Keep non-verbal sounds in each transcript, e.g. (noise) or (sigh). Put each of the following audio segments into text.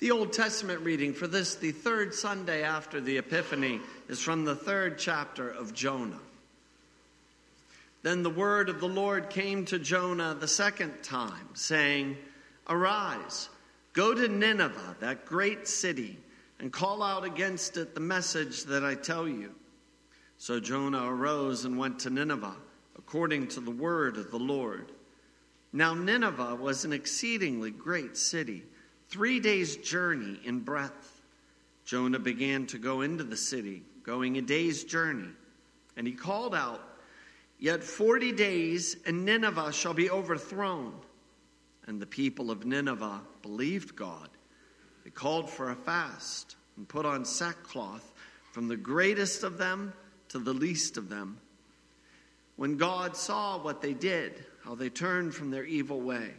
The Old Testament reading for this, the third Sunday after the Epiphany, is from the third chapter of Jonah. Then the word of the Lord came to Jonah the second time, saying, Arise, go to Nineveh, that great city, and call out against it the message that I tell you. So Jonah arose and went to Nineveh, according to the word of the Lord. Now Nineveh was an exceedingly great city three days' journey in breadth. Jonah began to go into the city, going a day's journey. And he called out, Yet forty days, and Nineveh shall be overthrown. And the people of Nineveh believed God. They called for a fast and put on sackcloth from the greatest of them to the least of them. When God saw what they did, how they turned from their evil way,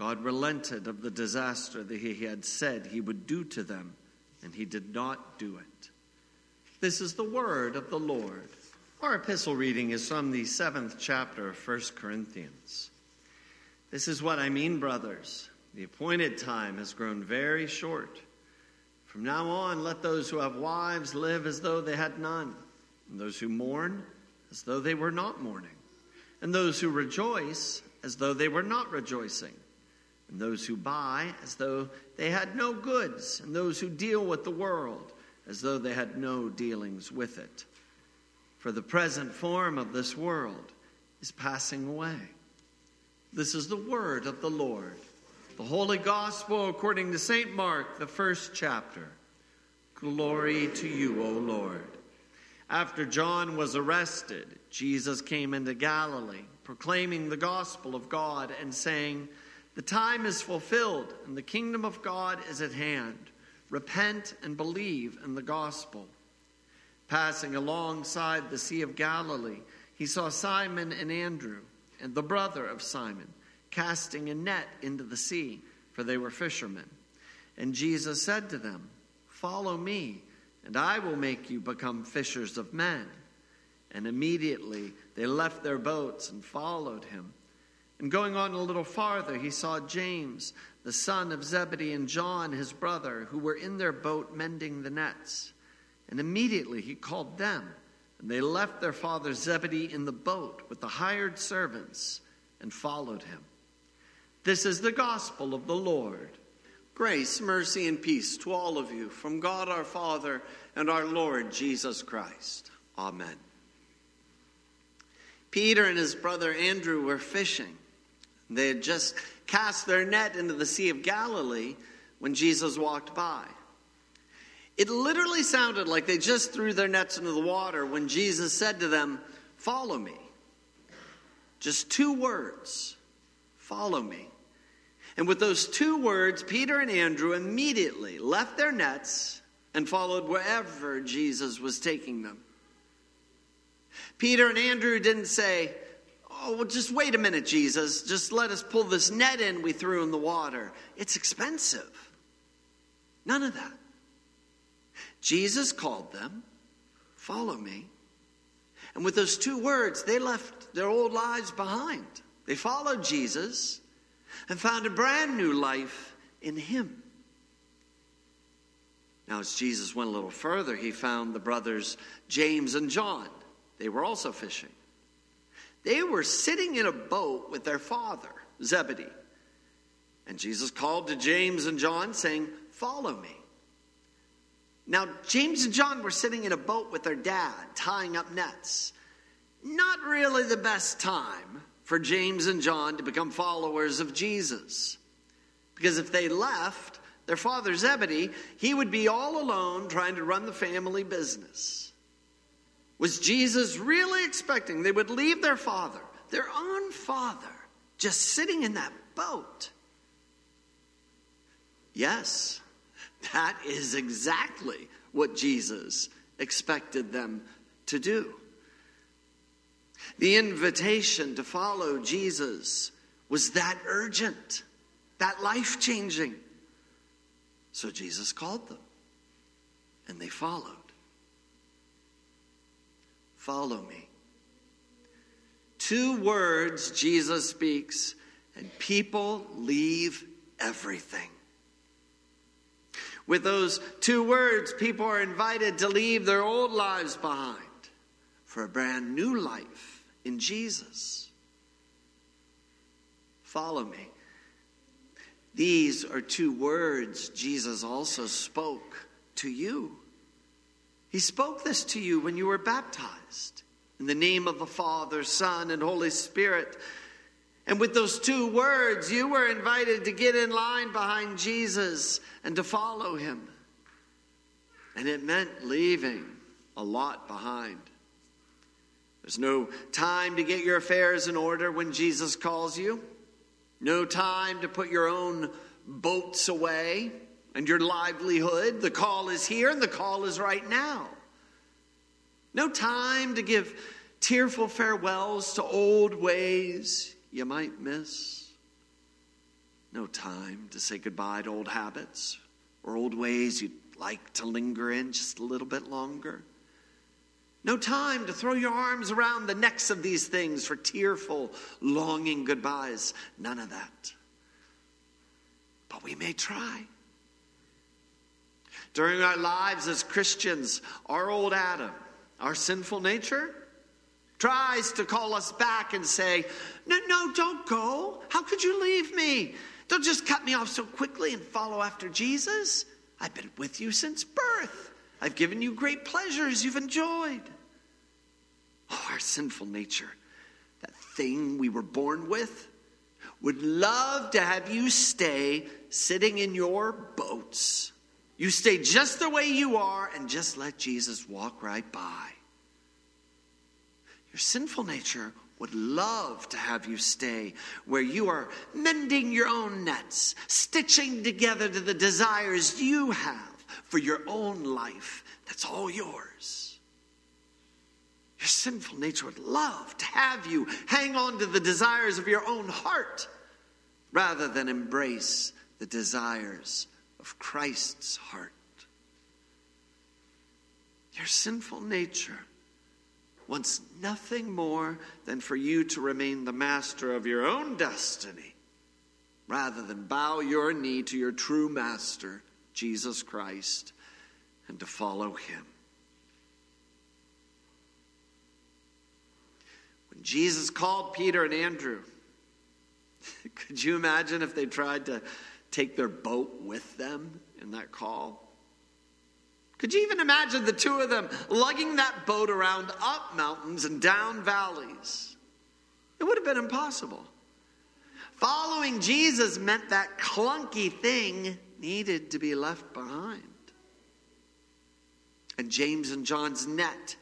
God relented of the disaster that he had said he would do to them, and he did not do it. This is the word of the Lord. Our epistle reading is from the seventh chapter of 1 Corinthians. This is what I mean, brothers. The appointed time has grown very short. From now on, let those who have wives live as though they had none, and those who mourn as though they were not mourning, and those who rejoice as though they were not rejoicing and those who buy as though they had no goods, and those who deal with the world as though they had no dealings with it. For the present form of this world is passing away. This is the word of the Lord. The Holy Gospel according to St. Mark, the first chapter. Glory to you, O Lord. After John was arrested, Jesus came into Galilee, proclaiming the gospel of God and saying, the time is fulfilled, and the kingdom of God is at hand. Repent and believe in the gospel. Passing alongside the Sea of Galilee, he saw Simon and Andrew, and the brother of Simon, casting a net into the sea, for they were fishermen. And Jesus said to them, Follow me, and I will make you become fishers of men. And immediately they left their boats and followed him. And going on a little farther, he saw James, the son of Zebedee, and John, his brother, who were in their boat mending the nets. And immediately he called them, and they left their father Zebedee in the boat with the hired servants and followed him. This is the gospel of the Lord. Grace, mercy, and peace to all of you from God our Father and our Lord Jesus Christ. Amen. Peter and his brother Andrew were fishing they had just cast their net into the Sea of Galilee when Jesus walked by. It literally sounded like they just threw their nets into the water when Jesus said to them, Follow me. Just two words follow me. And with those two words, Peter and Andrew immediately left their nets and followed wherever Jesus was taking them. Peter and Andrew didn't say, Oh, well, just wait a minute, Jesus. Just let us pull this net in we threw in the water. It's expensive. None of that. Jesus called them, Follow me. And with those two words, they left their old lives behind. They followed Jesus and found a brand new life in Him. Now, as Jesus went a little further, he found the brothers James and John. They were also fishing. They were sitting in a boat with their father, Zebedee. And Jesus called to James and John, saying, Follow me. Now, James and John were sitting in a boat with their dad, tying up nets. Not really the best time for James and John to become followers of Jesus. Because if they left, their father Zebedee, he would be all alone trying to run the family business. Was Jesus really expecting they would leave their father, their own father, just sitting in that boat? Yes, that is exactly what Jesus expected them to do. The invitation to follow Jesus was that urgent, that life changing. So Jesus called them, and they followed. Follow me. Two words Jesus speaks, and people leave everything. With those two words, people are invited to leave their old lives behind for a brand new life in Jesus. Follow me. These are two words Jesus also spoke to you. He spoke this to you when you were baptized in the name of the Father, Son, and Holy Spirit. And with those two words, you were invited to get in line behind Jesus and to follow him. And it meant leaving a lot behind. There's no time to get your affairs in order when Jesus calls you, no time to put your own boats away and your livelihood. The call is here and the call is right now. No time to give tearful farewells to old ways you might miss. No time to say goodbye to old habits or old ways you'd like to linger in just a little bit longer. No time to throw your arms around the necks of these things for tearful, longing goodbyes. None of that. But we may try. During our lives as Christians, our old Adam, our sinful nature, tries to call us back and say, No, no, don't go. How could you leave me? Don't just cut me off so quickly and follow after Jesus. I've been with you since birth. I've given you great pleasures you've enjoyed. Oh, our sinful nature, that thing we were born with, would love to have you stay sitting in your boats you stay just the way you are and just let Jesus walk right by. Your sinful nature would love to have you stay where you are mending your own nets, stitching together to the desires you have for your own life. That's all yours. Your sinful nature would love to have you hang on to the desires of your own heart rather than embrace the desires of Christ's heart. Your sinful nature wants nothing more than for you to remain the master of your own destiny rather than bow your knee to your true master, Jesus Christ, and to follow him. When Jesus called Peter and Andrew, (laughs) could you imagine if they tried to take their boat with them in that call? Could you even imagine the two of them lugging that boat around up mountains and down valleys? It would have been impossible. Following Jesus meant that clunky thing needed to be left behind. And James and John's net,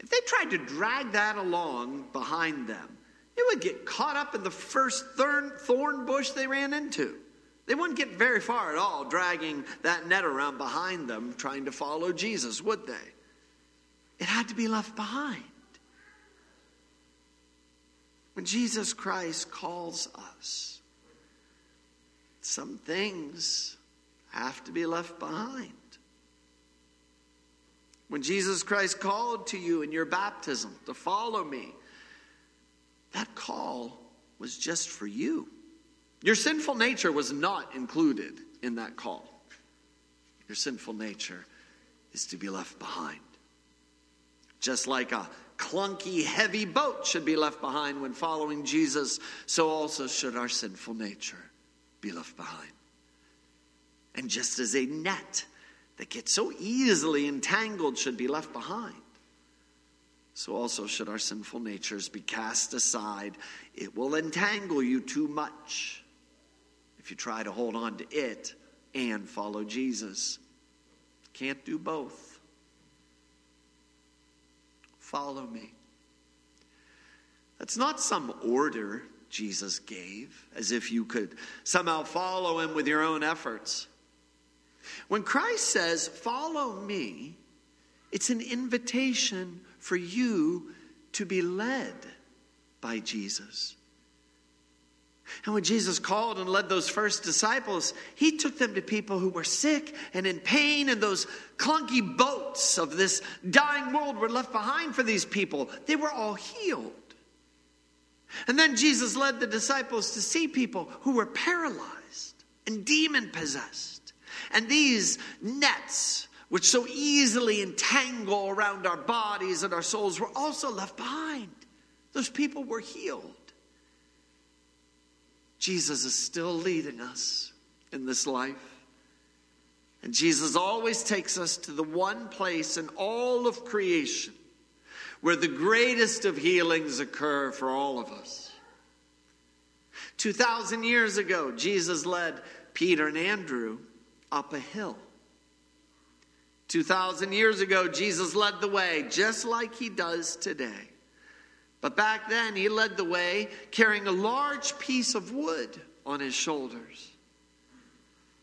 if they tried to drag that along behind them, it would get caught up in the first thorn bush they ran into. They wouldn't get very far at all dragging that net around behind them trying to follow Jesus, would they? It had to be left behind. When Jesus Christ calls us, some things have to be left behind. When Jesus Christ called to you in your baptism to follow me, that call was just for you. Your sinful nature was not included in that call. Your sinful nature is to be left behind. Just like a clunky, heavy boat should be left behind when following Jesus, so also should our sinful nature be left behind. And just as a net that gets so easily entangled should be left behind, so also should our sinful natures be cast aside. It will entangle you too much if you try to hold on to it and follow Jesus. Can't do both. Follow me. That's not some order Jesus gave, as if you could somehow follow him with your own efforts. When Christ says, Follow me, it's an invitation for you to be led by Jesus. And when Jesus called and led those first disciples, he took them to people who were sick and in pain, and those clunky boats of this dying world were left behind for these people. They were all healed. And then Jesus led the disciples to see people who were paralyzed and demon possessed. And these nets, which so easily entangle around our bodies and our souls, were also left behind. Those people were healed. Jesus is still leading us in this life. And Jesus always takes us to the one place in all of creation where the greatest of healings occur for all of us. 2,000 years ago, Jesus led Peter and Andrew up a hill. 2,000 years ago, Jesus led the way just like he does today. But back then, he led the way carrying a large piece of wood on his shoulders.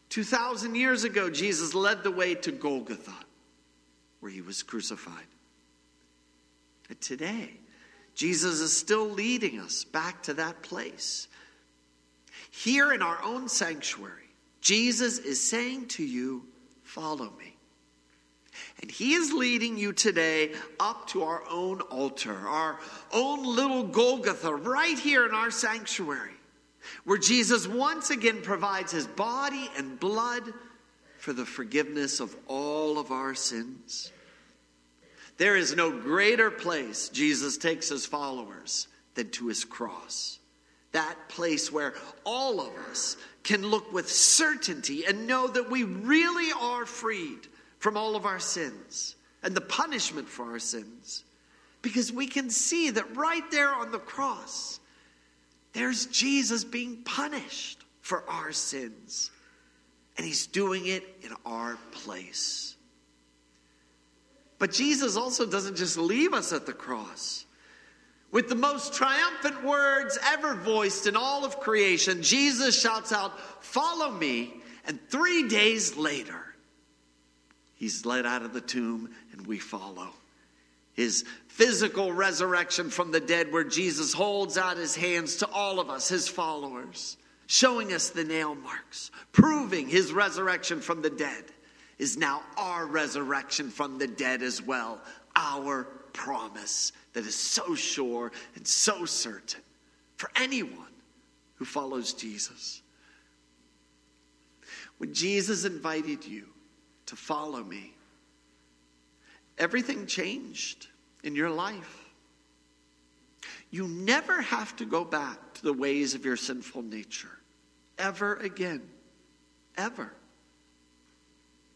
2,000 years ago, Jesus led the way to Golgotha, where he was crucified. And today, Jesus is still leading us back to that place. Here in our own sanctuary, Jesus is saying to you, Follow me. And he is leading you today up to our own altar, our own little Golgotha, right here in our sanctuary where Jesus once again provides his body and blood for the forgiveness of all of our sins. There is no greater place Jesus takes his followers than to his cross. That place where all of us can look with certainty and know that we really are freed from all of our sins and the punishment for our sins. Because we can see that right there on the cross, there's Jesus being punished for our sins. And he's doing it in our place. But Jesus also doesn't just leave us at the cross. With the most triumphant words ever voiced in all of creation, Jesus shouts out, Follow me. And three days later, he's led out of the tomb and we follow his physical resurrection from the dead, where Jesus holds out his hands to all of us, his followers, showing us the nail marks, proving his resurrection from the dead, is now our resurrection from the dead as well, our promise that is so sure and so certain for anyone who follows Jesus. When Jesus invited you to follow me, everything changed in your life. You never have to go back to the ways of your sinful nature ever again. Ever.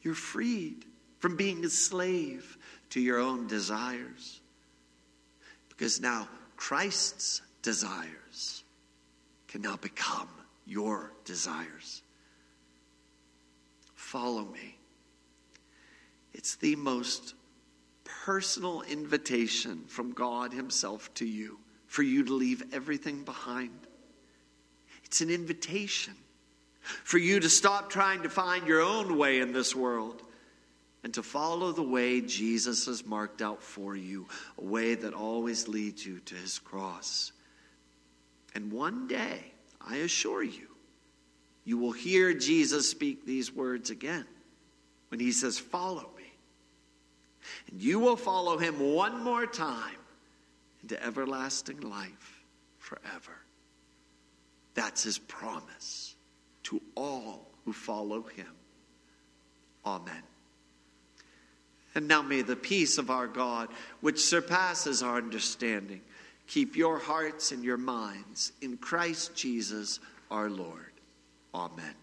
You're freed from being a slave to your own desires. Because now Christ's desires can now become your desires. Follow me. It's the most personal invitation from God Himself to you for you to leave everything behind. It's an invitation for you to stop trying to find your own way in this world and to follow the way Jesus has marked out for you, a way that always leads you to His cross. And one day, I assure you, you will hear Jesus speak these words again when He says, Follow me. And you will follow him one more time into everlasting life forever. That's his promise to all who follow him. Amen. And now may the peace of our God, which surpasses our understanding, keep your hearts and your minds in Christ Jesus our Lord. Amen.